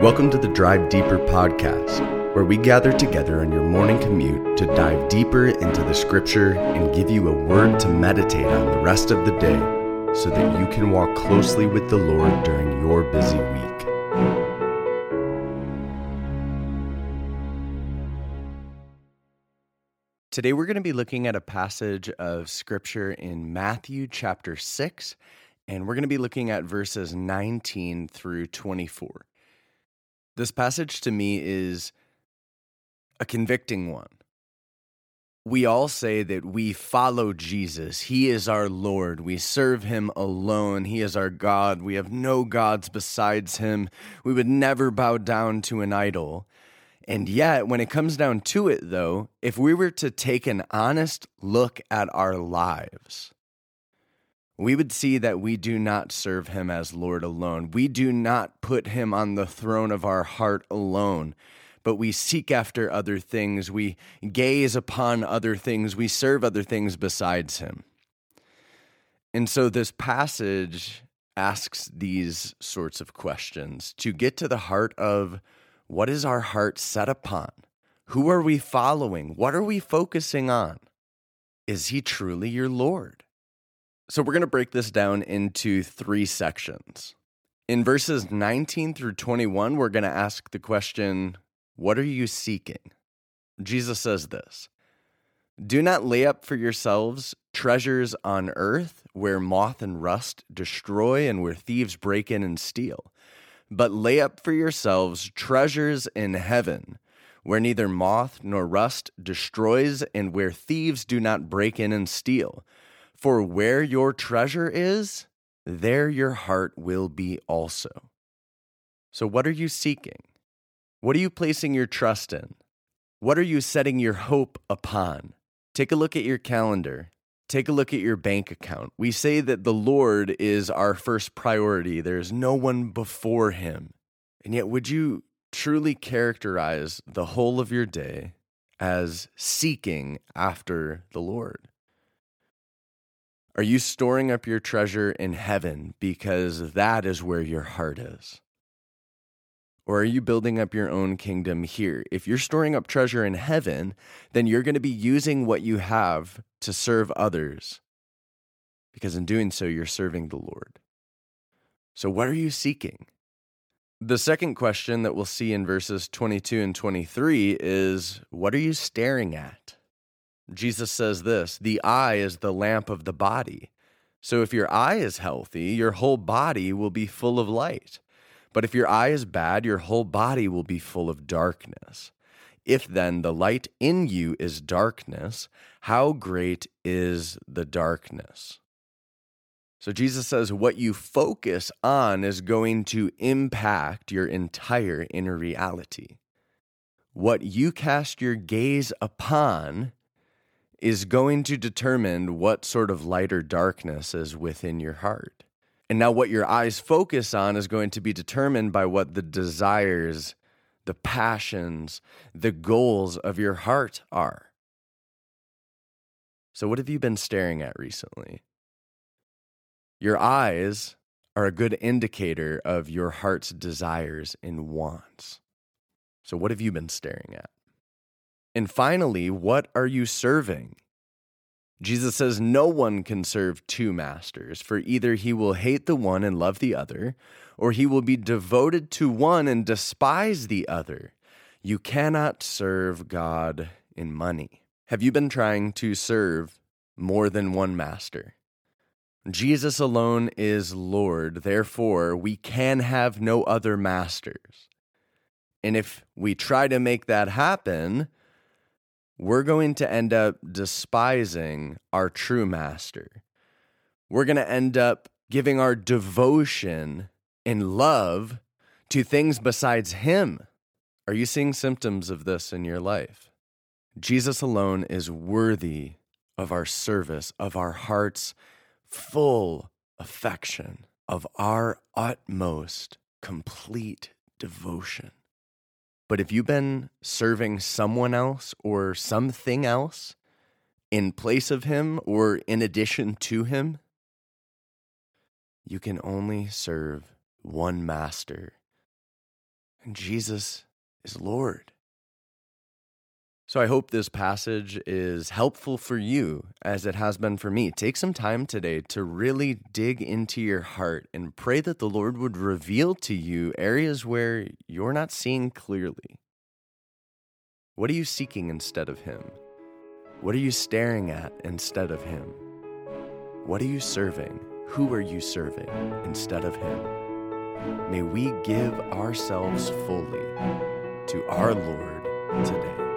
Welcome to the Drive Deeper podcast, where we gather together on your morning commute to dive deeper into the scripture and give you a word to meditate on the rest of the day so that you can walk closely with the Lord during your busy week. Today, we're going to be looking at a passage of scripture in Matthew chapter 6, and we're going to be looking at verses 19 through 24. This passage to me is a convicting one. We all say that we follow Jesus. He is our Lord. We serve him alone. He is our God. We have no gods besides him. We would never bow down to an idol. And yet, when it comes down to it, though, if we were to take an honest look at our lives, we would see that we do not serve him as Lord alone. We do not put him on the throne of our heart alone, but we seek after other things. We gaze upon other things. We serve other things besides him. And so this passage asks these sorts of questions to get to the heart of what is our heart set upon? Who are we following? What are we focusing on? Is he truly your Lord? So we're going to break this down into three sections. In verses 19 through 21, we're going to ask the question, What are you seeking? Jesus says this Do not lay up for yourselves treasures on earth where moth and rust destroy and where thieves break in and steal, but lay up for yourselves treasures in heaven where neither moth nor rust destroys and where thieves do not break in and steal. For where your treasure is, there your heart will be also. So, what are you seeking? What are you placing your trust in? What are you setting your hope upon? Take a look at your calendar. Take a look at your bank account. We say that the Lord is our first priority, there's no one before him. And yet, would you truly characterize the whole of your day as seeking after the Lord? Are you storing up your treasure in heaven because that is where your heart is? Or are you building up your own kingdom here? If you're storing up treasure in heaven, then you're going to be using what you have to serve others because in doing so, you're serving the Lord. So, what are you seeking? The second question that we'll see in verses 22 and 23 is What are you staring at? Jesus says this the eye is the lamp of the body. So if your eye is healthy, your whole body will be full of light. But if your eye is bad, your whole body will be full of darkness. If then the light in you is darkness, how great is the darkness? So Jesus says what you focus on is going to impact your entire inner reality. What you cast your gaze upon is going to determine what sort of light or darkness is within your heart. And now, what your eyes focus on is going to be determined by what the desires, the passions, the goals of your heart are. So, what have you been staring at recently? Your eyes are a good indicator of your heart's desires and wants. So, what have you been staring at? And finally, what are you serving? Jesus says no one can serve two masters, for either he will hate the one and love the other, or he will be devoted to one and despise the other. You cannot serve God in money. Have you been trying to serve more than one master? Jesus alone is Lord, therefore, we can have no other masters. And if we try to make that happen, we're going to end up despising our true master. We're going to end up giving our devotion and love to things besides him. Are you seeing symptoms of this in your life? Jesus alone is worthy of our service, of our heart's full affection, of our utmost complete devotion. But if you've been serving someone else or something else in place of him or in addition to him, you can only serve one master and Jesus is Lord. So I hope this passage is helpful for you as it has been for me. Take some time today to really dig into your heart and pray that the Lord would reveal to you areas where you're not seeing clearly. What are you seeking instead of Him? What are you staring at instead of Him? What are you serving? Who are you serving instead of Him? May we give ourselves fully to our Lord today.